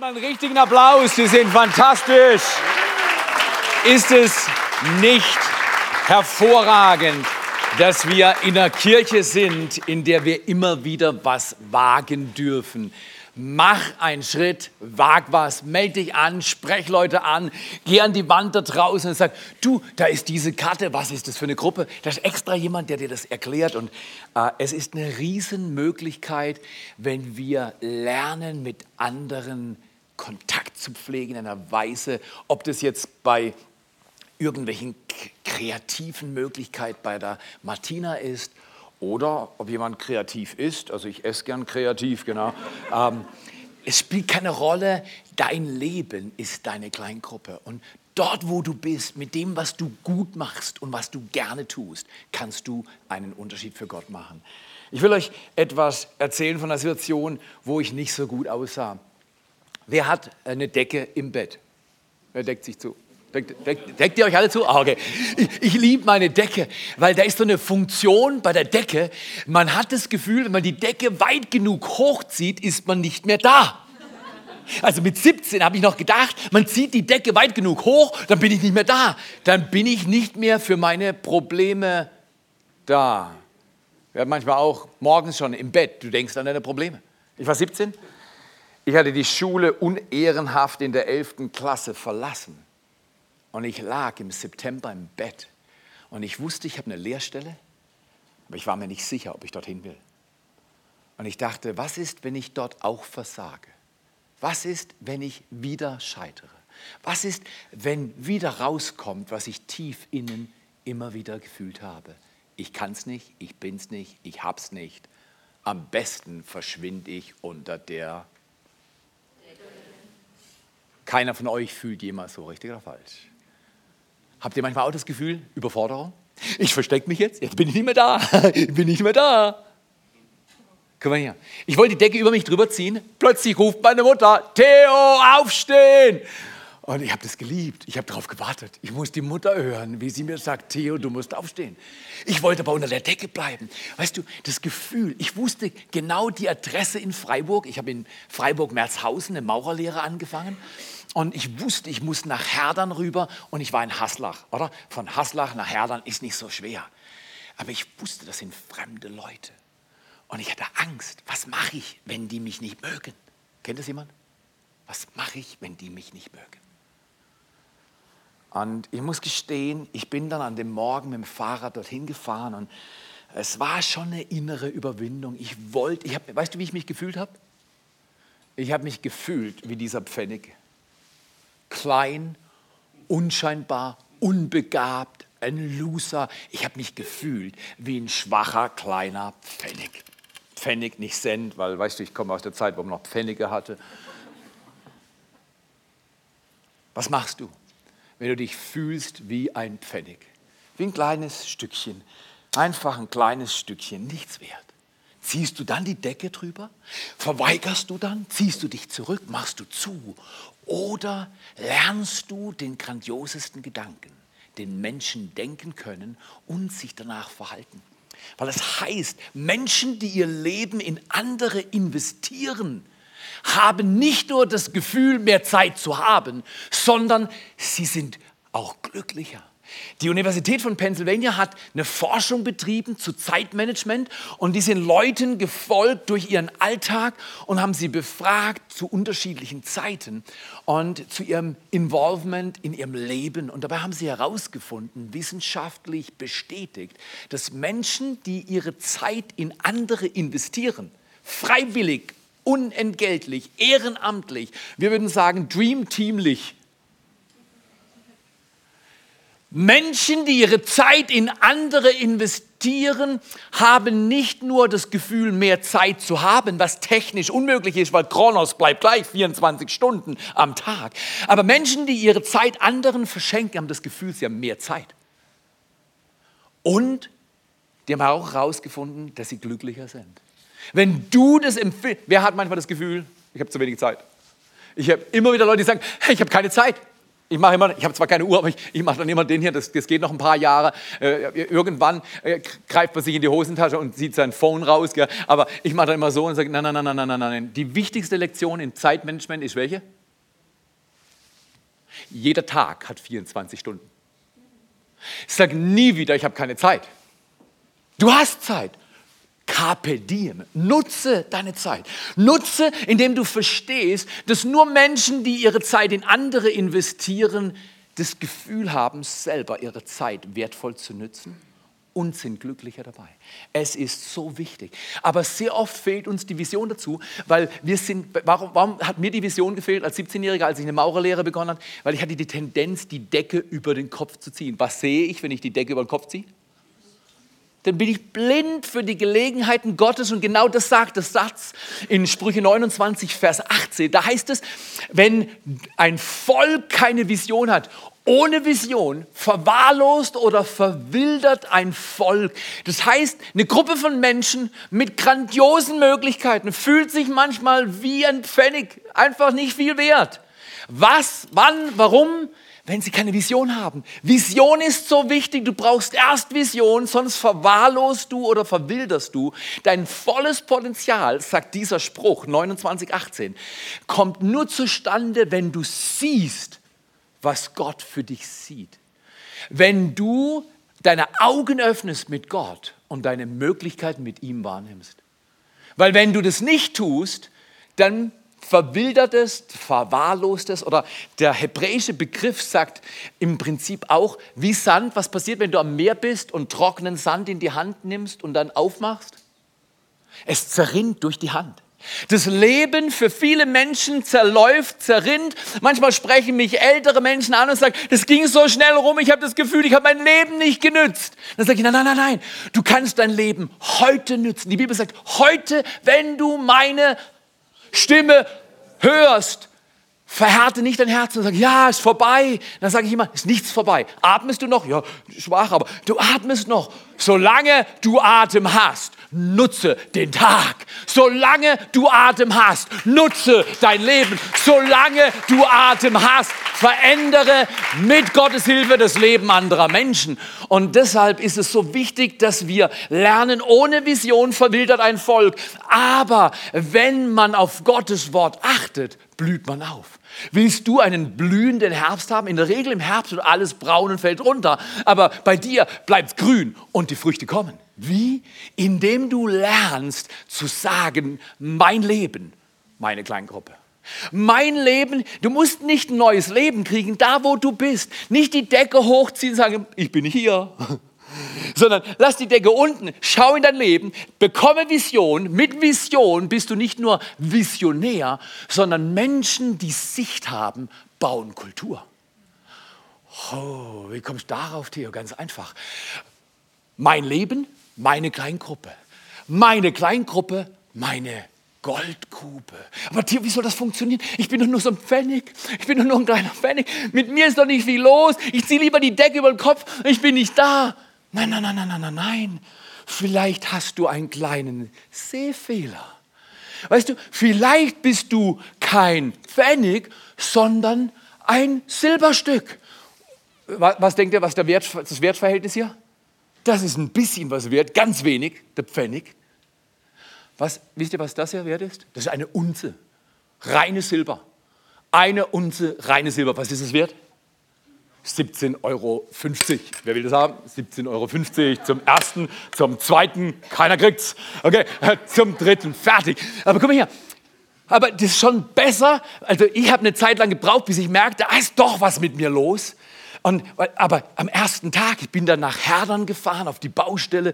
ihm einen richtigen Applaus. Sie sind fantastisch. Ist es nicht hervorragend, dass wir in einer Kirche sind, in der wir immer wieder was wagen dürfen? Mach einen Schritt, wag was, melde dich an, sprech Leute an, geh an die Wand da draußen und sag, du, da ist diese Karte, was ist das für eine Gruppe? Da ist extra jemand, der dir das erklärt und äh, es ist eine Riesenmöglichkeit, wenn wir lernen, mit anderen Kontakt zu pflegen in einer Weise, ob das jetzt bei irgendwelchen kreativen Möglichkeiten bei der Martina ist oder ob jemand kreativ ist, also ich esse gern kreativ, genau. ähm, es spielt keine Rolle, dein Leben ist deine Kleingruppe. Und dort, wo du bist, mit dem, was du gut machst und was du gerne tust, kannst du einen Unterschied für Gott machen. Ich will euch etwas erzählen von einer Situation, wo ich nicht so gut aussah. Wer hat eine Decke im Bett? Wer deckt sich zu? Deckt, deckt, deckt, ihr euch alle zu? Ah, okay. Ich, ich liebe meine Decke, weil da ist so eine Funktion bei der Decke. Man hat das Gefühl, wenn man die Decke weit genug hochzieht, ist man nicht mehr da. Also mit 17 habe ich noch gedacht, man zieht die Decke weit genug hoch, dann bin ich nicht mehr da. Dann bin ich nicht mehr für meine Probleme da. Wir manchmal auch morgens schon im Bett, du denkst an deine Probleme. Ich war 17, ich hatte die Schule unehrenhaft in der 11. Klasse verlassen. Und ich lag im September im Bett und ich wusste, ich habe eine Lehrstelle, aber ich war mir nicht sicher, ob ich dorthin will. Und ich dachte, was ist, wenn ich dort auch versage? Was ist, wenn ich wieder scheitere? Was ist, wenn wieder rauskommt, was ich tief innen immer wieder gefühlt habe? Ich kann es nicht, ich bin es nicht, ich hab's nicht. Am besten verschwinde ich unter der. Keiner von euch fühlt jemals so richtig oder falsch. Habt ihr manchmal auch das Gefühl, Überforderung? Ich verstecke mich jetzt, jetzt bin ich nicht mehr da, bin nicht mehr da. Komm mal her. Ich wollte die Decke über mich drüber ziehen. Plötzlich ruft meine Mutter, Theo, aufstehen. Und ich habe das geliebt. Ich habe darauf gewartet. Ich muss die Mutter hören, wie sie mir sagt, Theo, du musst aufstehen. Ich wollte aber unter der Decke bleiben. Weißt du, das Gefühl, ich wusste genau die Adresse in Freiburg. Ich habe in Freiburg-Merzhausen eine Maurerlehre angefangen. Und ich wusste, ich muss nach Herdern rüber und ich war in Haslach, oder? Von Haslach nach Herdern ist nicht so schwer. Aber ich wusste, das sind fremde Leute. Und ich hatte Angst. Was mache ich, wenn die mich nicht mögen? Kennt das jemand? Was mache ich, wenn die mich nicht mögen? Und ich muss gestehen, ich bin dann an dem Morgen mit dem Fahrrad dorthin gefahren und es war schon eine innere Überwindung. Ich wollte, ich hab, weißt du, wie ich mich gefühlt habe? Ich habe mich gefühlt wie dieser Pfennig klein, unscheinbar, unbegabt, ein Loser. Ich habe mich gefühlt wie ein schwacher, kleiner Pfennig. Pfennig, nicht Cent, weil, weißt du, ich komme aus der Zeit, wo man noch Pfennige hatte. Was machst du, wenn du dich fühlst wie ein Pfennig? Wie ein kleines Stückchen, einfach ein kleines Stückchen, nichts wert. Ziehst du dann die Decke drüber? Verweigerst du dann? Ziehst du dich zurück? Machst du zu? Oder lernst du den grandiosesten Gedanken, den Menschen denken können und sich danach verhalten? Weil es heißt, Menschen, die ihr Leben in andere investieren, haben nicht nur das Gefühl, mehr Zeit zu haben, sondern sie sind auch glücklicher. Die Universität von Pennsylvania hat eine Forschung betrieben zu Zeitmanagement und die sind Leuten gefolgt durch ihren Alltag und haben sie befragt zu unterschiedlichen Zeiten und zu ihrem Involvement in ihrem Leben. Und dabei haben sie herausgefunden, wissenschaftlich bestätigt, dass Menschen, die ihre Zeit in andere investieren, freiwillig, unentgeltlich, ehrenamtlich, wir würden sagen dreamteamlich, Menschen, die ihre Zeit in andere investieren, haben nicht nur das Gefühl, mehr Zeit zu haben, was technisch unmöglich ist, weil Kronos bleibt gleich 24 Stunden am Tag. Aber Menschen, die ihre Zeit anderen verschenken, haben das Gefühl, sie haben mehr Zeit. Und die haben auch herausgefunden, dass sie glücklicher sind. Wenn du das empfindest, wer hat manchmal das Gefühl, ich habe zu wenig Zeit? Ich habe immer wieder Leute, die sagen, hey, ich habe keine Zeit. Ich mache immer, ich habe zwar keine Uhr, aber ich, ich mache dann immer den hier, das, das geht noch ein paar Jahre. Äh, irgendwann äh, greift man sich in die Hosentasche und zieht sein Phone raus. Gell? Aber ich mache dann immer so und sage, nein, nein, nein, nein, nein, nein. Die wichtigste Lektion im Zeitmanagement ist welche? Jeder Tag hat 24 Stunden. Sage nie wieder, ich habe keine Zeit. Du hast Zeit. Carpe diem. Nutze deine Zeit. Nutze, indem du verstehst, dass nur Menschen, die ihre Zeit in andere investieren, das Gefühl haben, selber ihre Zeit wertvoll zu nutzen und sind glücklicher dabei. Es ist so wichtig. Aber sehr oft fehlt uns die Vision dazu, weil wir sind, warum, warum hat mir die Vision gefehlt als 17-Jähriger, als ich eine Maurerlehre begonnen habe? Weil ich hatte die Tendenz, die Decke über den Kopf zu ziehen. Was sehe ich, wenn ich die Decke über den Kopf ziehe? Dann bin ich blind für die Gelegenheiten Gottes. Und genau das sagt der Satz in Sprüche 29, Vers 18. Da heißt es, wenn ein Volk keine Vision hat, ohne Vision verwahrlost oder verwildert ein Volk. Das heißt, eine Gruppe von Menschen mit grandiosen Möglichkeiten fühlt sich manchmal wie ein Pfennig, einfach nicht viel wert. Was, wann, warum? Wenn sie keine Vision haben. Vision ist so wichtig, du brauchst erst Vision, sonst verwahrlost du oder verwilderst du. Dein volles Potenzial, sagt dieser Spruch 2918, kommt nur zustande, wenn du siehst, was Gott für dich sieht. Wenn du deine Augen öffnest mit Gott und deine Möglichkeiten mit ihm wahrnimmst. Weil wenn du das nicht tust, dann verwildertes, verwahrlostes oder der hebräische Begriff sagt im Prinzip auch, wie Sand, was passiert, wenn du am Meer bist und trockenen Sand in die Hand nimmst und dann aufmachst? Es zerrinnt durch die Hand. Das Leben für viele Menschen zerläuft, zerrinnt. Manchmal sprechen mich ältere Menschen an und sagen, das ging so schnell rum, ich habe das Gefühl, ich habe mein Leben nicht genützt. Dann sage ich, nein, nein, nein, nein, du kannst dein Leben heute nützen. Die Bibel sagt, heute, wenn du meine Stimme hörst, verhärte nicht dein Herz und sag, ja, ist vorbei. Dann sage ich immer, ist nichts vorbei. Atmest du noch? Ja, schwach, aber du atmest noch. Solange du Atem hast, nutze den Tag. Solange du Atem hast, nutze dein Leben. Solange du Atem hast, verändere mit Gottes Hilfe das Leben anderer Menschen. Und deshalb ist es so wichtig, dass wir lernen, ohne Vision verwildert ein Volk. Aber wenn man auf Gottes Wort achtet, blüht man auf. Willst du einen blühenden Herbst haben? In der Regel im Herbst wird alles braun und fällt runter. Aber bei dir bleibt grün und die Früchte kommen. Wie? Indem du lernst zu sagen, mein Leben, meine Kleingruppe. Mein Leben, du musst nicht ein neues Leben kriegen, da wo du bist. Nicht die Decke hochziehen und sagen, ich bin hier. Sondern lass die Decke unten, schau in dein Leben, bekomme Vision. Mit Vision bist du nicht nur Visionär, sondern Menschen, die Sicht haben, bauen Kultur. Oh, wie kommst du darauf, Theo? Ganz einfach. Mein Leben, meine Kleingruppe. Meine Kleingruppe, meine Goldgrube. Aber Theo, wie soll das funktionieren? Ich bin doch nur so ein Pfennig. Ich bin doch nur ein kleiner Pfennig. Mit mir ist doch nicht viel los. Ich ziehe lieber die Decke über den Kopf. Ich bin nicht da. Nein, nein, nein, nein, nein, nein, nein. Vielleicht hast du einen kleinen Sehfehler. Weißt du, vielleicht bist du kein Pfennig, sondern ein Silberstück. Was denkt ihr, was der Wert, das Wertverhältnis hier? Das ist ein bisschen was wert, ganz wenig, der Pfennig. Was, wisst ihr, was das hier wert ist? Das ist eine Unze, reines Silber. Eine Unze reines Silber. Was ist es wert? 17,50 Euro. Wer will das haben? 17,50 Euro. Zum ersten, zum zweiten, keiner kriegt's. Okay, zum dritten, fertig. Aber guck mal hier. Aber das ist schon besser. Also ich habe eine Zeit lang gebraucht, bis ich merkte, da ist doch was mit mir los. Und, aber am ersten Tag, ich bin dann nach Herdern gefahren, auf die Baustelle.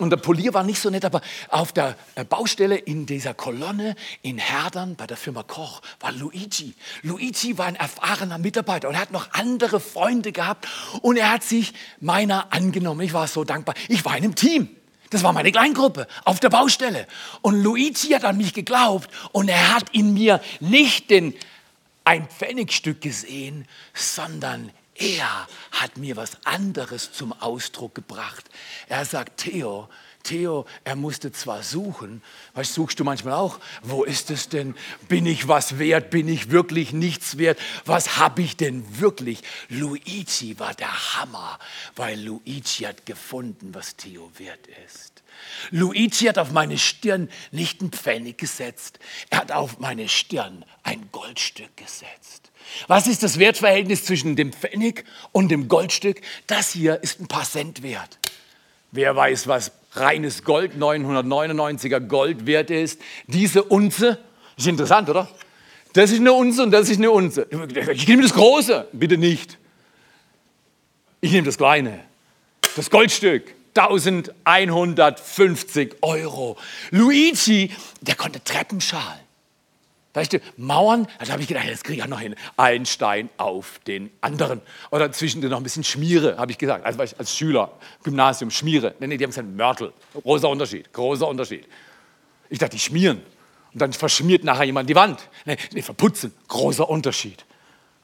Und der Polier war nicht so nett, aber auf der Baustelle in dieser Kolonne in Herdern bei der Firma Koch war Luigi. Luigi war ein erfahrener Mitarbeiter und er hat noch andere Freunde gehabt. Und er hat sich meiner angenommen. Ich war so dankbar. Ich war in einem Team. Das war meine Kleingruppe auf der Baustelle. Und Luigi hat an mich geglaubt und er hat in mir nicht den ein Pfennigstück gesehen, sondern er hat mir was anderes zum Ausdruck gebracht. Er sagt, Theo, Theo, er musste zwar suchen, weißt, suchst du manchmal auch, wo ist es denn? Bin ich was wert? Bin ich wirklich nichts wert? Was habe ich denn wirklich? Luigi war der Hammer, weil Luigi hat gefunden, was Theo wert ist. Luigi hat auf meine Stirn nicht einen Pfennig gesetzt, er hat auf meine Stirn ein Goldstück gesetzt. Was ist das Wertverhältnis zwischen dem Pfennig und dem Goldstück? Das hier ist ein paar Cent wert. Wer weiß, was reines Gold, 999er Gold wert ist? Diese Unze, ist interessant, oder? Das ist eine Unze und das ist eine Unze. Ich nehme das Große, bitte nicht. Ich nehme das Kleine, das Goldstück. 1150 Euro. Luigi, der konnte Treppen schalen. Weißt du, Mauern, da habe ich gedacht, das kriege ich auch noch hin. Ein Stein auf den anderen. Oder zwischendurch noch ein bisschen Schmiere, habe ich gesagt. Also als Schüler, Gymnasium, Schmiere. Nee, nee, die haben gesagt, Mörtel. Großer Unterschied, großer Unterschied. Ich dachte, die schmieren. Und dann verschmiert nachher jemand die Wand. Nee, nee verputzen. Großer Unterschied.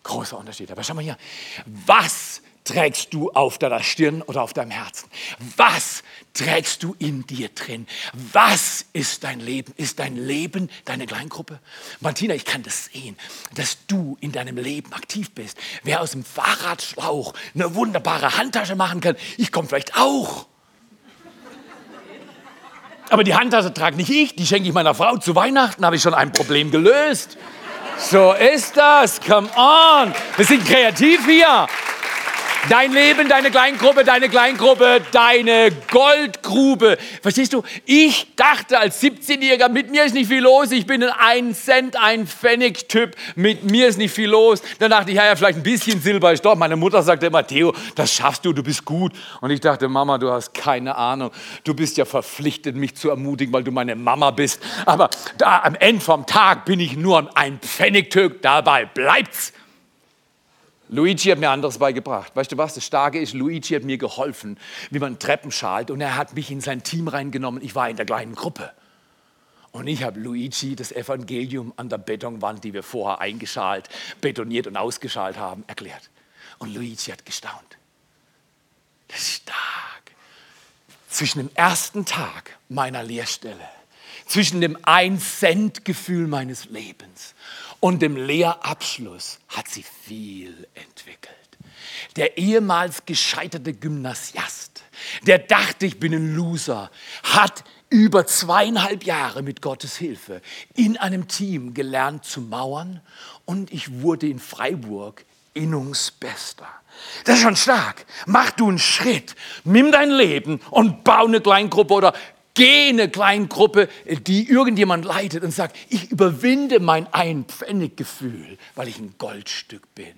Großer Unterschied. Aber schau mal hier. Was trägst du auf deiner Stirn oder auf deinem Herzen? Was trägst du in dir drin? Was ist dein Leben? Ist dein Leben deine Kleingruppe? Martina, ich kann das sehen, dass du in deinem Leben aktiv bist. Wer aus dem Fahrradschlauch eine wunderbare Handtasche machen kann, ich komme vielleicht auch. Aber die Handtasche trage nicht ich, die schenke ich meiner Frau zu Weihnachten, habe ich schon ein Problem gelöst. So ist das. Come on. Wir sind kreativ hier. Dein Leben, deine Kleingruppe, deine Kleingruppe, deine Goldgrube. Verstehst du? Ich dachte als 17-Jähriger, mit mir ist nicht viel los. Ich bin ein 1 Cent, ein Pfennig-Typ. Mit mir ist nicht viel los. Dann dachte ich, ja, ja, vielleicht ein bisschen Silber ist doch. Meine Mutter sagte immer, Theo, das schaffst du, du bist gut. Und ich dachte, Mama, du hast keine Ahnung. Du bist ja verpflichtet, mich zu ermutigen, weil du meine Mama bist. Aber da am Ende vom Tag bin ich nur ein Pfennig-Typ. Dabei bleibt's. Luigi hat mir anderes beigebracht. Weißt du was? Das Starke ist, Luigi hat mir geholfen, wie man Treppen schalt und er hat mich in sein Team reingenommen. Ich war in der gleichen Gruppe. Und ich habe Luigi das Evangelium an der Betonwand, die wir vorher eingeschalt, betoniert und ausgeschalt haben, erklärt. Und Luigi hat gestaunt. Das ist stark. Zwischen dem ersten Tag meiner Lehrstelle, zwischen dem Ein-Cent-Gefühl meines Lebens und dem Lehrabschluss hat sie viel entwickelt. Der ehemals gescheiterte Gymnasiast, der dachte, ich bin ein Loser, hat über zweieinhalb Jahre mit Gottes Hilfe in einem Team gelernt zu mauern und ich wurde in Freiburg Innungsbester. Das ist schon stark. Mach du einen Schritt, nimm dein Leben und bau eine Kleingruppe oder Eine Kleingruppe, die irgendjemand leitet und sagt, ich überwinde mein Ein-Pfennig-Gefühl, weil ich ein Goldstück bin.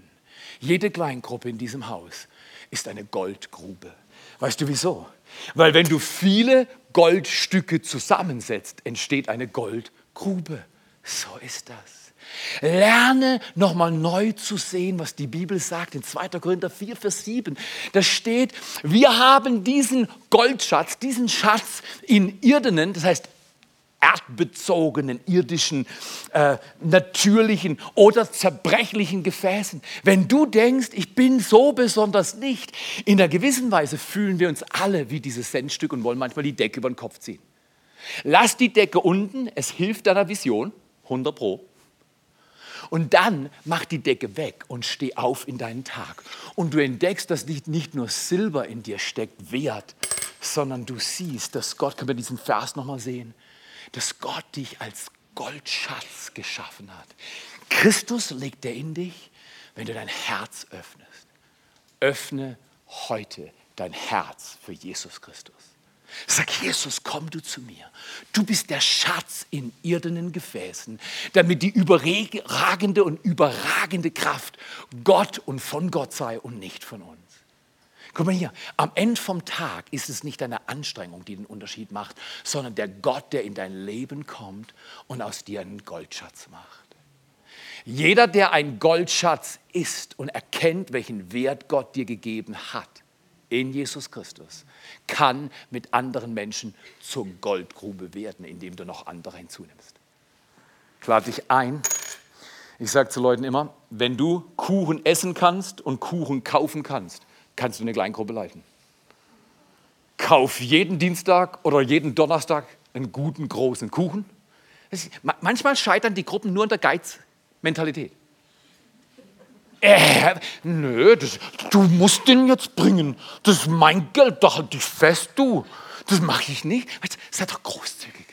Jede Kleingruppe in diesem Haus ist eine Goldgrube. Weißt du wieso? Weil wenn du viele Goldstücke zusammensetzt, entsteht eine Goldgrube. So ist das. Lerne nochmal neu zu sehen, was die Bibel sagt in 2. Korinther 4, Vers 7. Da steht, wir haben diesen Goldschatz, diesen Schatz in irdenen, das heißt erdbezogenen, irdischen, äh, natürlichen oder zerbrechlichen Gefäßen. Wenn du denkst, ich bin so besonders nicht, in einer gewissen Weise fühlen wir uns alle wie dieses Centstück und wollen manchmal die Decke über den Kopf ziehen. Lass die Decke unten, es hilft deiner Vision, 100 Pro. Und dann mach die Decke weg und steh auf in deinen Tag. Und du entdeckst, dass nicht, nur Silber in dir steckt, Wert, sondern du siehst, dass Gott, können wir diesen Vers nochmal sehen, dass Gott dich als Goldschatz geschaffen hat. Christus legt er in dich, wenn du dein Herz öffnest. Öffne heute dein Herz für Jesus Christus. Sag, Jesus, komm du zu mir. Du bist der Schatz in irdenen Gefäßen, damit die überragende und überragende Kraft Gott und von Gott sei und nicht von uns. Guck mal hier, am Ende vom Tag ist es nicht deine Anstrengung, die den Unterschied macht, sondern der Gott, der in dein Leben kommt und aus dir einen Goldschatz macht. Jeder, der ein Goldschatz ist und erkennt, welchen Wert Gott dir gegeben hat, in Jesus Christus, kann mit anderen Menschen zur Goldgrube werden, indem du noch andere hinzunimmst. Ich lade dich ein. Ich sage zu Leuten immer, wenn du Kuchen essen kannst und Kuchen kaufen kannst, kannst du eine Kleingruppe leiten. kauf jeden Dienstag oder jeden Donnerstag einen guten großen Kuchen. Manchmal scheitern die Gruppen nur an der Geizmentalität. Äh, nö, das, du musst den jetzt bringen. Das ist mein Geld, da halt dich fest, du. Das mache ich nicht. Sei doch großzügig.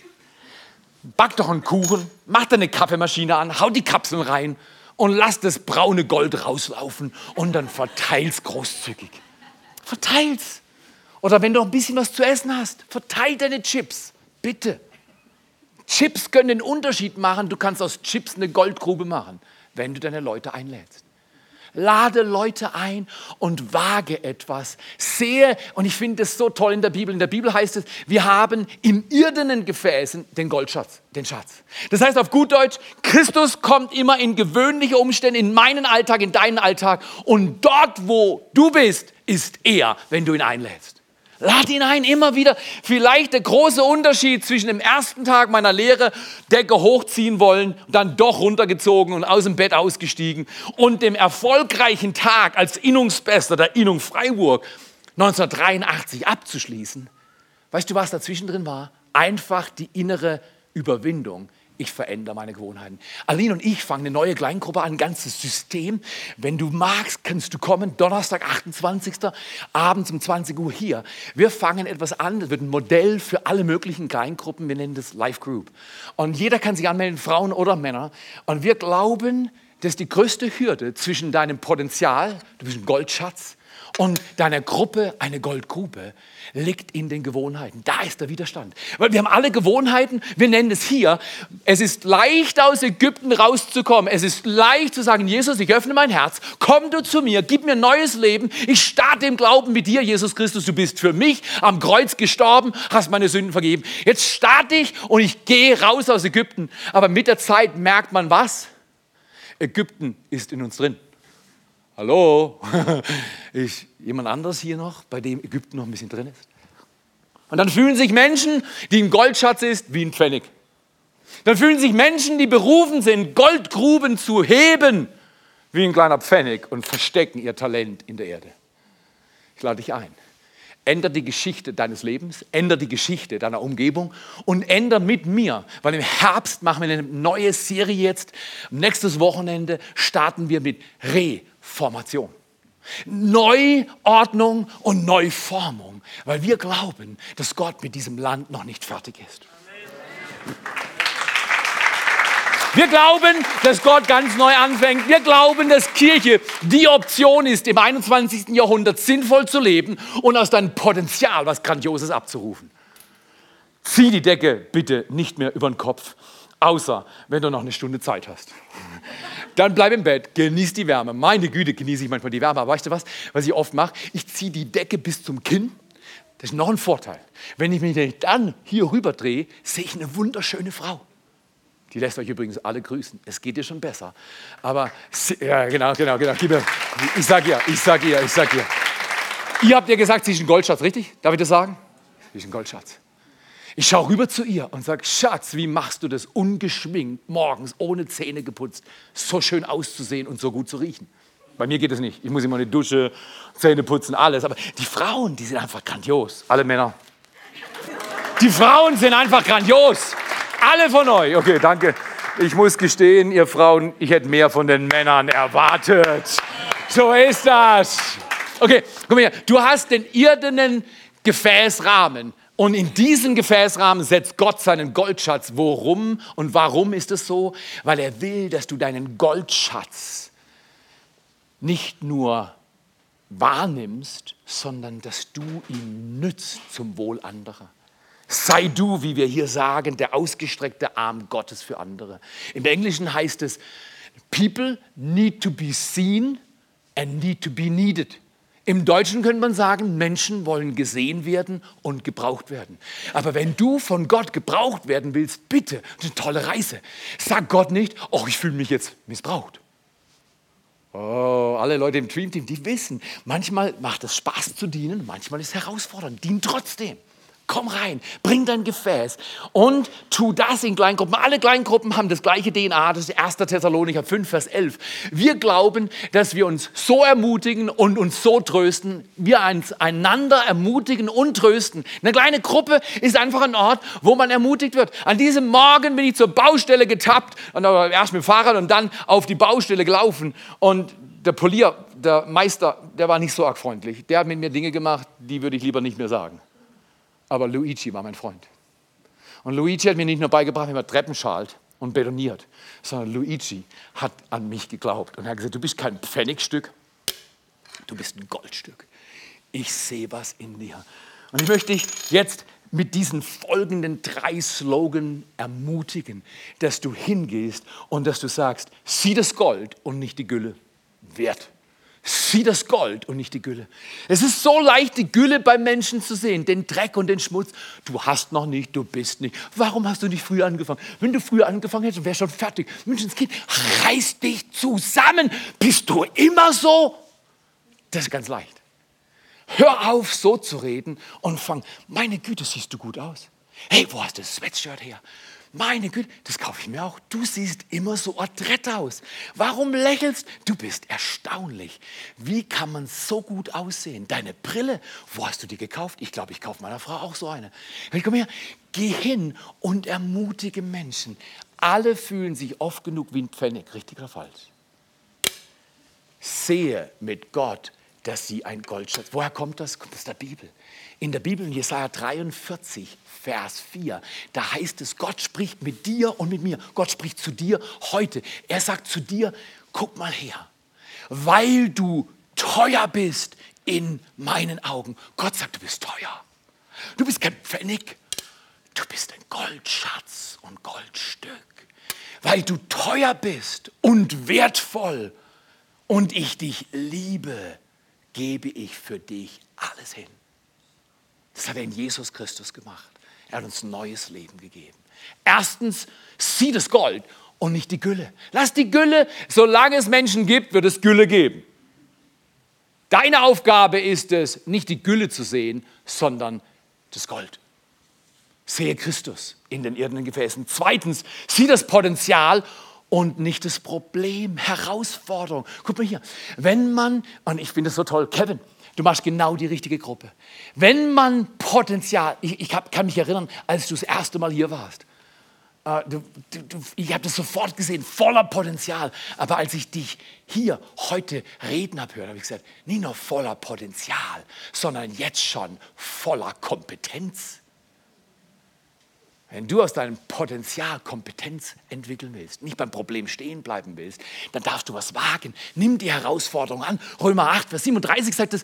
Back doch einen Kuchen, mach dir eine Kaffeemaschine an, hau die Kapseln rein und lass das braune Gold rauslaufen und dann verteil's großzügig. Verteil's. Oder wenn du ein bisschen was zu essen hast, verteil deine Chips. Bitte. Chips können den Unterschied machen. Du kannst aus Chips eine Goldgrube machen, wenn du deine Leute einlädst. Lade Leute ein und wage etwas. Sehe, und ich finde es so toll in der Bibel. In der Bibel heißt es, wir haben im irdenen Gefäßen den Goldschatz, den Schatz. Das heißt auf gut Deutsch, Christus kommt immer in gewöhnliche Umstände, in meinen Alltag, in deinen Alltag. Und dort, wo du bist, ist er, wenn du ihn einlädst. Lad ihn ein, immer wieder. Vielleicht der große Unterschied zwischen dem ersten Tag meiner Lehre, Decke hochziehen wollen, dann doch runtergezogen und aus dem Bett ausgestiegen und dem erfolgreichen Tag als Innungsbester der Innung Freiburg 1983 abzuschließen. Weißt du, was dazwischen drin war? Einfach die innere Überwindung ich verändere meine Gewohnheiten. Aline und ich fangen eine neue Kleingruppe an, ein ganzes System. Wenn du magst, kannst du kommen, Donnerstag, 28. abends um 20 Uhr hier. Wir fangen etwas an, das wird ein Modell für alle möglichen Kleingruppen, wir nennen das Life Group. Und jeder kann sich anmelden, Frauen oder Männer. Und wir glauben, dass die größte Hürde zwischen deinem Potenzial, du bist ein Goldschatz, und deiner Gruppe eine Goldgrube liegt in den Gewohnheiten. Da ist der Widerstand. Weil wir haben alle Gewohnheiten, wir nennen es hier, es ist leicht aus Ägypten rauszukommen. Es ist leicht zu sagen, Jesus, ich öffne mein Herz, komm du zu mir, gib mir neues Leben. Ich starte im Glauben mit dir, Jesus Christus, du bist für mich am Kreuz gestorben, hast meine Sünden vergeben. Jetzt starte ich und ich gehe raus aus Ägypten. Aber mit der Zeit merkt man was? Ägypten ist in uns drin. Hallo? Ist jemand anderes hier noch, bei dem Ägypten noch ein bisschen drin ist? Und dann fühlen sich Menschen, die ein Goldschatz ist, wie ein Pfennig. Dann fühlen sich Menschen, die berufen sind, Goldgruben zu heben, wie ein kleiner Pfennig und verstecken ihr Talent in der Erde. Ich lade dich ein. Änder die Geschichte deines Lebens, änder die Geschichte deiner Umgebung und änder mit mir, weil im Herbst machen wir eine neue Serie jetzt. Nächstes Wochenende starten wir mit Re Formation. Neuordnung und Neuformung, weil wir glauben, dass Gott mit diesem Land noch nicht fertig ist. Wir glauben, dass Gott ganz neu anfängt. Wir glauben, dass Kirche die Option ist, im 21. Jahrhundert sinnvoll zu leben und aus deinem Potenzial was Grandioses abzurufen. Zieh die Decke bitte nicht mehr über den Kopf, außer wenn du noch eine Stunde Zeit hast. Dann bleib im Bett, genieß die Wärme. Meine Güte, genieße ich manchmal die Wärme. Aber weißt du was, was ich oft mache? Ich ziehe die Decke bis zum Kinn. Das ist noch ein Vorteil. Wenn ich mich dann hier rüber drehe, sehe ich eine wunderschöne Frau. Die lässt euch übrigens alle grüßen. Es geht dir schon besser. Aber, ja, genau, genau, genau. Ich sag ihr, ich sag ihr, ich sag ihr. Ihr habt ja gesagt, sie ist ein Goldschatz, richtig? Darf ich das sagen? Sie ist ein Goldschatz. Ich schaue rüber zu ihr und sage, Schatz, wie machst du das ungeschminkt, morgens, ohne Zähne geputzt, so schön auszusehen und so gut zu riechen? Bei mir geht es nicht. Ich muss immer eine Dusche, Zähne putzen, alles. Aber die Frauen, die sind einfach grandios. Alle Männer. Die Frauen sind einfach grandios. Alle von euch. Okay, danke. Ich muss gestehen, ihr Frauen, ich hätte mehr von den Männern erwartet. So ist das. Okay, guck mal her. Du hast den irdenen Gefäßrahmen. Und in diesen Gefäßrahmen setzt Gott seinen Goldschatz. Worum und warum ist es so? Weil er will, dass du deinen Goldschatz nicht nur wahrnimmst, sondern dass du ihn nützt zum Wohl anderer. Sei du, wie wir hier sagen, der ausgestreckte Arm Gottes für andere. Im Englischen heißt es, people need to be seen and need to be needed. Im Deutschen könnte man sagen, Menschen wollen gesehen werden und gebraucht werden. Aber wenn du von Gott gebraucht werden willst, bitte, eine tolle Reise. Sag Gott nicht, oh, ich fühle mich jetzt missbraucht. Oh, alle Leute im Dream Team, die wissen, manchmal macht es Spaß zu dienen, manchmal ist es herausfordernd. Dien trotzdem. Komm rein, bring dein Gefäß und tu das in Kleingruppen. Alle Kleingruppen haben das gleiche DNA, das ist 1. Thessalonicher 5, Vers 11. Wir glauben, dass wir uns so ermutigen und uns so trösten, wir einander ermutigen und trösten. Eine kleine Gruppe ist einfach ein Ort, wo man ermutigt wird. An diesem Morgen bin ich zur Baustelle getappt, und erst mit dem Fahrrad und dann auf die Baustelle gelaufen und der Polier, der Meister, der war nicht so arg freundlich. Der hat mit mir Dinge gemacht, die würde ich lieber nicht mehr sagen. Aber Luigi war mein Freund. Und Luigi hat mir nicht nur beigebracht, wie man Treppen schalt und betoniert, sondern Luigi hat an mich geglaubt und hat gesagt, du bist kein Pfennigstück, du bist ein Goldstück. Ich sehe was in dir. Und ich möchte dich jetzt mit diesen folgenden drei Slogan ermutigen, dass du hingehst und dass du sagst, sieh das Gold und nicht die Gülle. Wert. Sieh das Gold und nicht die Gülle. Es ist so leicht, die Gülle beim Menschen zu sehen, den Dreck und den Schmutz. Du hast noch nicht, du bist nicht. Warum hast du nicht früher angefangen? Wenn du früher angefangen hättest, wärst du schon fertig. Menschenskind, reiß dich zusammen. Bist du immer so? Das ist ganz leicht. Hör auf, so zu reden und fang, meine Güte, siehst du gut aus. Hey, wo hast du das Sweatshirt her? Meine Güte, das kaufe ich mir auch. Du siehst immer so adrett aus. Warum lächelst? Du bist erstaunlich. Wie kann man so gut aussehen? Deine Brille, wo hast du die gekauft? Ich glaube, ich kaufe meiner Frau auch so eine. Ich komm her, geh hin und ermutige Menschen. Alle fühlen sich oft genug wie ein Pfennig, richtig oder falsch. Sehe mit Gott, dass sie ein Goldschatz. Woher kommt das? Kommt aus der Bibel. In der Bibel in Jesaja 43, Vers 4, da heißt es, Gott spricht mit dir und mit mir. Gott spricht zu dir heute. Er sagt zu dir, guck mal her, weil du teuer bist in meinen Augen. Gott sagt, du bist teuer. Du bist kein Pfennig, du bist ein Goldschatz und Goldstück. Weil du teuer bist und wertvoll und ich dich liebe, gebe ich für dich alles hin. Das hat er in Jesus Christus gemacht. Er hat uns neues Leben gegeben. Erstens, sieh das Gold und nicht die Gülle. Lass die Gülle, solange es Menschen gibt, wird es Gülle geben. Deine Aufgabe ist es, nicht die Gülle zu sehen, sondern das Gold. Sehe Christus in den irdenen Gefäßen. Zweitens, sieh das Potenzial und nicht das Problem, Herausforderung. Guck mal hier, wenn man, und ich finde das so toll, Kevin, Du machst genau die richtige Gruppe. Wenn man Potenzial, ich, ich hab, kann mich erinnern, als du das erste Mal hier warst, äh, du, du, ich habe das sofort gesehen, voller Potenzial. Aber als ich dich hier heute reden habe habe ich gesagt, nicht nur voller Potenzial, sondern jetzt schon voller Kompetenz. Wenn du aus deinem Potenzial Kompetenz entwickeln willst, nicht beim Problem stehen bleiben willst, dann darfst du was wagen. Nimm die Herausforderung an. Römer 8, Vers 37 sagt es,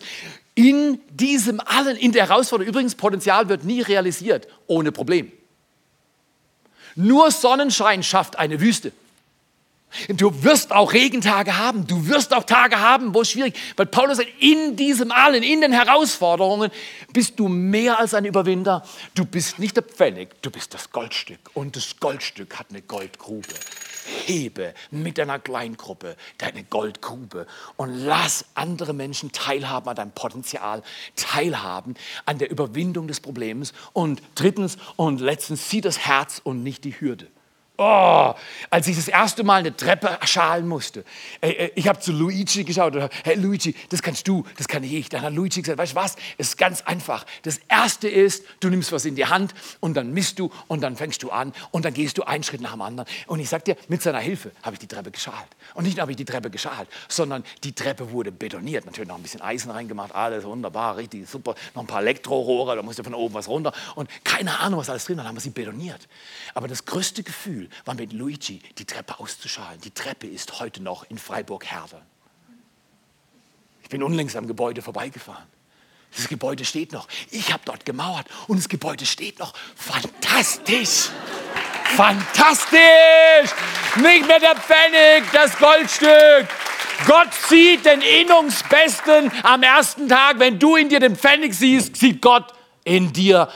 in diesem allen, in der Herausforderung, übrigens Potenzial wird nie realisiert ohne Problem. Nur Sonnenschein schafft eine Wüste. Du wirst auch Regentage haben, du wirst auch Tage haben, wo es schwierig ist. Weil Paulus sagt, in diesem allen, in den Herausforderungen bist du mehr als ein Überwinder. Du bist nicht der Pfennig, du bist das Goldstück. Und das Goldstück hat eine Goldgrube. Hebe mit deiner Kleingruppe deine Goldgrube und lass andere Menschen teilhaben an deinem Potenzial, teilhaben an der Überwindung des Problems. Und drittens und letztens, sieh das Herz und nicht die Hürde. Oh, als ich das erste Mal eine Treppe schalen musste, ich habe zu Luigi geschaut und gesagt, hey Luigi, das kannst du, das kann ich. Dann hat Luigi gesagt, weißt du was, es ist ganz einfach. Das erste ist, du nimmst was in die Hand und dann misst du und dann fängst du an und dann gehst du einen Schritt nach dem anderen. Und ich sag dir, mit seiner Hilfe habe ich die Treppe geschalt. Und nicht nur habe ich die Treppe geschalt, sondern die Treppe wurde betoniert. Natürlich noch ein bisschen Eisen reingemacht, alles wunderbar, richtig super. Noch ein paar Elektrorohre, da musste von oben was runter. Und keine Ahnung, was alles drin war, dann haben wir sie betoniert. Aber das größte Gefühl, war mit Luigi die Treppe auszuschalen. Die Treppe ist heute noch in Freiburg-Herde. Ich bin unlängst am Gebäude vorbeigefahren. Das Gebäude steht noch. Ich habe dort gemauert und das Gebäude steht noch. Fantastisch! Fantastisch! Nicht mehr der Pfennig, das Goldstück. Gott sieht den Innungsbesten am ersten Tag. Wenn du in dir den Pfennig siehst, sieht Gott in dir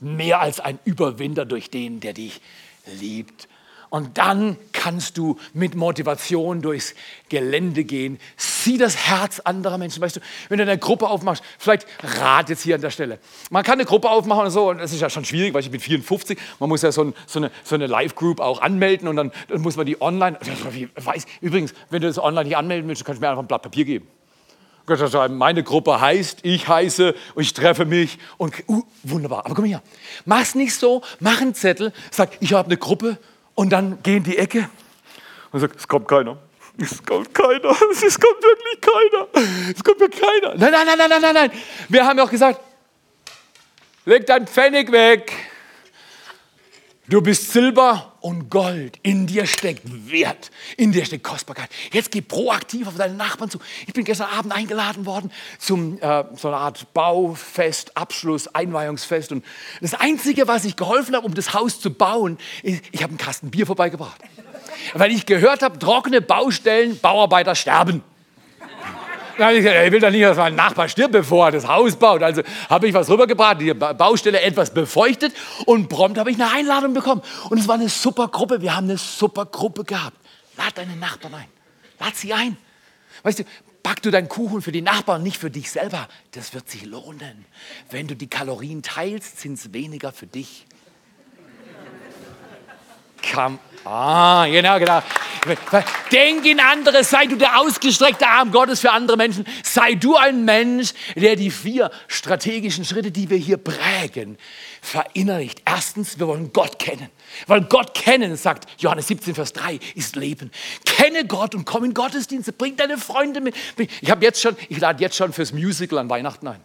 mehr als ein Überwinder durch den, der dich liebt und dann kannst du mit Motivation durchs Gelände gehen. Sieh das Herz anderer Menschen. Weißt du, wenn du eine Gruppe aufmachst, vielleicht Rat jetzt hier an der Stelle. Man kann eine Gruppe aufmachen und so, und das ist ja schon schwierig, weil ich bin 54. Man muss ja so, ein, so eine, so eine Live-Group auch anmelden und dann, dann, muss man die online. Weiß, übrigens, wenn du das online nicht anmelden willst, kannst du mir einfach ein Blatt Papier geben. Meine Gruppe heißt, ich heiße und ich treffe mich und uh, wunderbar. Aber komm her, mach's nicht so, mach einen Zettel, sag, ich habe eine Gruppe und dann geh in die Ecke und sag, es kommt keiner. Es kommt keiner. Es kommt wirklich keiner. Es kommt mir keiner. Nein, nein, nein, nein, nein, nein. Wir haben ja auch gesagt, leg dein Pfennig weg. Du bist Silber und Gold. In dir steckt Wert. In dir steckt Kostbarkeit. Jetzt geh proaktiv auf deine Nachbarn zu. Ich bin gestern Abend eingeladen worden zum äh, so einer Art Baufest, Abschluss, Einweihungsfest. Und das Einzige, was ich geholfen habe, um das Haus zu bauen, ist, ich habe einen Kasten Bier vorbeigebracht. Weil ich gehört habe, trockene Baustellen, Bauarbeiter sterben. Dann ich gesagt, ich will doch nicht, dass mein Nachbar stirbt, bevor er das Haus baut. Also habe ich was rübergebracht, die Baustelle etwas befeuchtet und prompt habe ich eine Einladung bekommen. Und es war eine super Gruppe. Wir haben eine super Gruppe gehabt. Lad deine Nachbarn ein. Lad sie ein. Weißt du, back du deinen Kuchen für die Nachbarn, nicht für dich selber. Das wird sich lohnen. Wenn du die Kalorien teilst, sind es weniger für dich. Come Ah, genau, genau. Denk in andere, sei du der ausgestreckte Arm Gottes für andere Menschen. Sei du ein Mensch, der die vier strategischen Schritte, die wir hier prägen, verinnerlicht. Erstens, wir wollen Gott kennen. Weil Gott kennen, sagt Johannes 17, Vers 3, ist Leben. Kenne Gott und komm in Gottesdienste. Bring deine Freunde mit. Ich habe jetzt schon, ich lade jetzt schon fürs Musical an Weihnachten ein.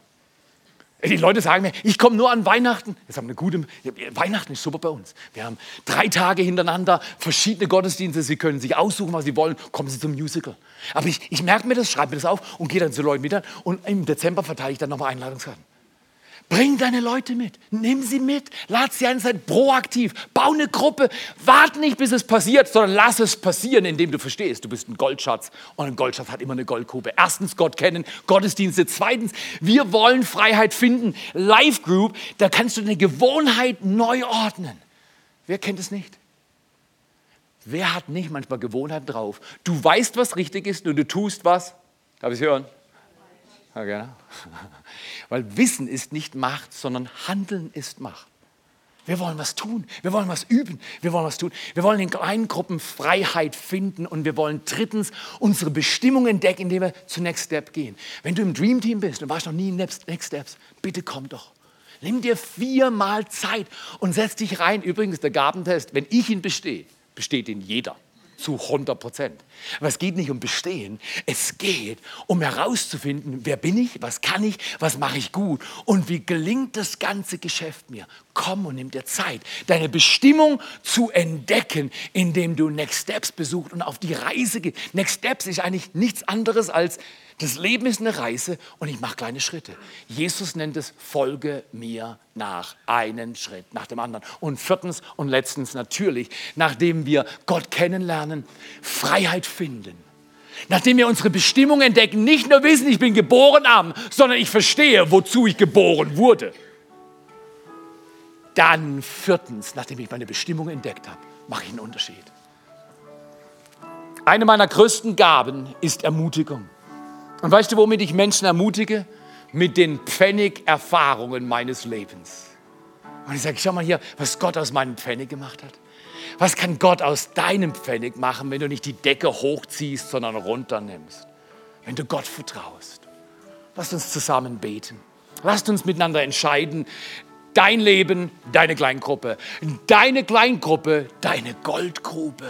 Die Leute sagen mir, ich komme nur an Weihnachten. Jetzt haben eine gute, Weihnachten ist super bei uns. Wir haben drei Tage hintereinander verschiedene Gottesdienste. Sie können sich aussuchen, was Sie wollen. Kommen Sie zum Musical. Aber ich, ich merke mir das, schreibe mir das auf und gehe dann zu Leuten mit. Und im Dezember verteile ich dann nochmal Einladungskarten. Bring deine Leute mit, nimm sie mit, lad sie ein, sei proaktiv, bau eine Gruppe, warte nicht, bis es passiert, sondern lass es passieren, indem du verstehst, du bist ein Goldschatz und ein Goldschatz hat immer eine Goldgrube. Erstens Gott kennen, Gottesdienste. Zweitens, wir wollen Freiheit finden. Life Group, da kannst du eine Gewohnheit neu ordnen. Wer kennt es nicht? Wer hat nicht manchmal Gewohnheiten drauf? Du weißt, was richtig ist und du tust was. Darf ich es hören? Ja, genau. Weil Wissen ist nicht Macht, sondern Handeln ist Macht. Wir wollen was tun, wir wollen was üben, wir wollen was tun. Wir wollen in kleinen Gruppen Freiheit finden und wir wollen drittens unsere Bestimmung entdecken, indem wir zu Next Step gehen. Wenn du im Dream Team bist und warst noch nie in Next Steps, bitte komm doch. Nimm dir viermal Zeit und setz dich rein. Übrigens, der Gabentest, wenn ich ihn bestehe, besteht ihn jeder zu 100 Prozent. Aber es geht nicht um Bestehen, es geht um herauszufinden, wer bin ich, was kann ich, was mache ich gut und wie gelingt das ganze Geschäft mir. Komm und nimm dir Zeit, deine Bestimmung zu entdecken, indem du Next Steps besuchst und auf die Reise gehst. Next Steps ist eigentlich nichts anderes als das Leben ist eine Reise und ich mache kleine Schritte. Jesus nennt es, folge mir nach, einen Schritt nach dem anderen. Und viertens und letztens natürlich, nachdem wir Gott kennenlernen, Freiheit finden. Nachdem wir unsere Bestimmung entdecken, nicht nur wissen, ich bin geboren arm, sondern ich verstehe, wozu ich geboren wurde. Dann viertens, nachdem ich meine Bestimmung entdeckt habe, mache ich einen Unterschied. Eine meiner größten Gaben ist Ermutigung. Und weißt du, womit ich Menschen ermutige? Mit den Pfennig-Erfahrungen meines Lebens. Und ich sage, schau mal hier, was Gott aus meinem Pfennig gemacht hat. Was kann Gott aus deinem Pfennig machen, wenn du nicht die Decke hochziehst, sondern runternimmst? Wenn du Gott vertraust. Lasst uns zusammen beten. Lasst uns miteinander entscheiden. Dein Leben, deine Kleingruppe. Deine Kleingruppe, deine Goldgrube.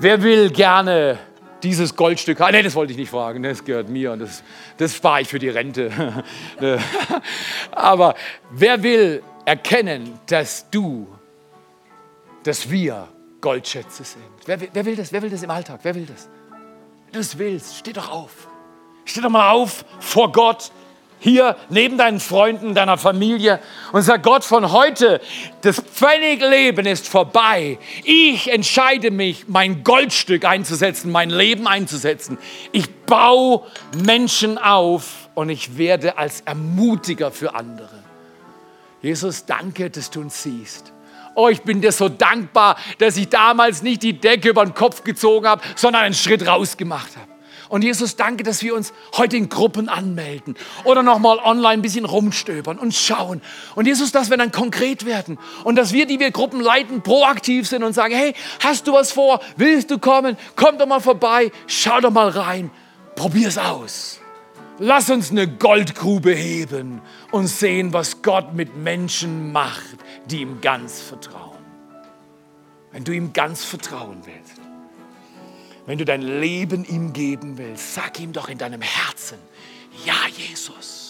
Wer will gerne dieses Goldstück hat. Nein, das wollte ich nicht fragen, das gehört mir und das, das spare ich für die Rente. Aber wer will erkennen, dass du, dass wir Goldschätze sind? Wer, wer will das? Wer will das im Alltag? Wer will das? Wenn du das willst, steh doch auf. Steh doch mal auf vor Gott hier neben deinen Freunden, deiner Familie und sag Gott von heute, das Pfennigleben ist vorbei. Ich entscheide mich, mein Goldstück einzusetzen, mein Leben einzusetzen. Ich baue Menschen auf und ich werde als Ermutiger für andere. Jesus, danke, dass du uns siehst. Oh, ich bin dir so dankbar, dass ich damals nicht die Decke über den Kopf gezogen habe, sondern einen Schritt rausgemacht habe. Und Jesus, danke, dass wir uns heute in Gruppen anmelden oder nochmal online ein bisschen rumstöbern und schauen. Und Jesus, dass wir dann konkret werden und dass wir, die wir Gruppen leiten, proaktiv sind und sagen, hey, hast du was vor? Willst du kommen? Komm doch mal vorbei, schau doch mal rein, probier's aus. Lass uns eine Goldgrube heben und sehen, was Gott mit Menschen macht, die ihm ganz vertrauen. Wenn du ihm ganz vertrauen willst, wenn du dein Leben ihm geben willst, sag ihm doch in deinem Herzen, ja Jesus.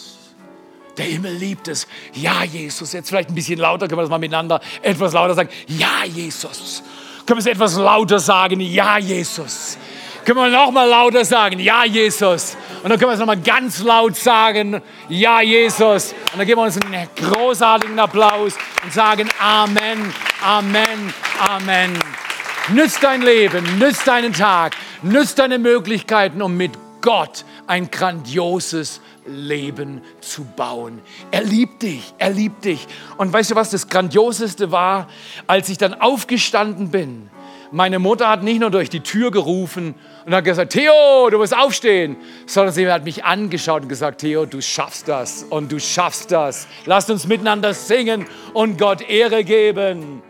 Der Himmel liebt es. Ja, Jesus. Jetzt vielleicht ein bisschen lauter, können wir das mal miteinander etwas lauter sagen. Ja, Jesus. Können wir es etwas lauter sagen? Ja, Jesus. Können wir noch mal lauter sagen? Ja, Jesus. Und dann können wir es noch mal ganz laut sagen. Ja, Jesus. Und dann geben wir uns einen großartigen Applaus und sagen Amen, Amen, Amen. Nützt dein Leben, nützt deinen Tag, nützt deine Möglichkeiten, um mit Gott ein grandioses Leben zu bauen. Er liebt dich, er liebt dich. Und weißt du, was das Grandioseste war, als ich dann aufgestanden bin? Meine Mutter hat nicht nur durch die Tür gerufen und hat gesagt, Theo, du musst aufstehen, sondern sie hat mich angeschaut und gesagt, Theo, du schaffst das und du schaffst das. Lasst uns miteinander singen und Gott Ehre geben.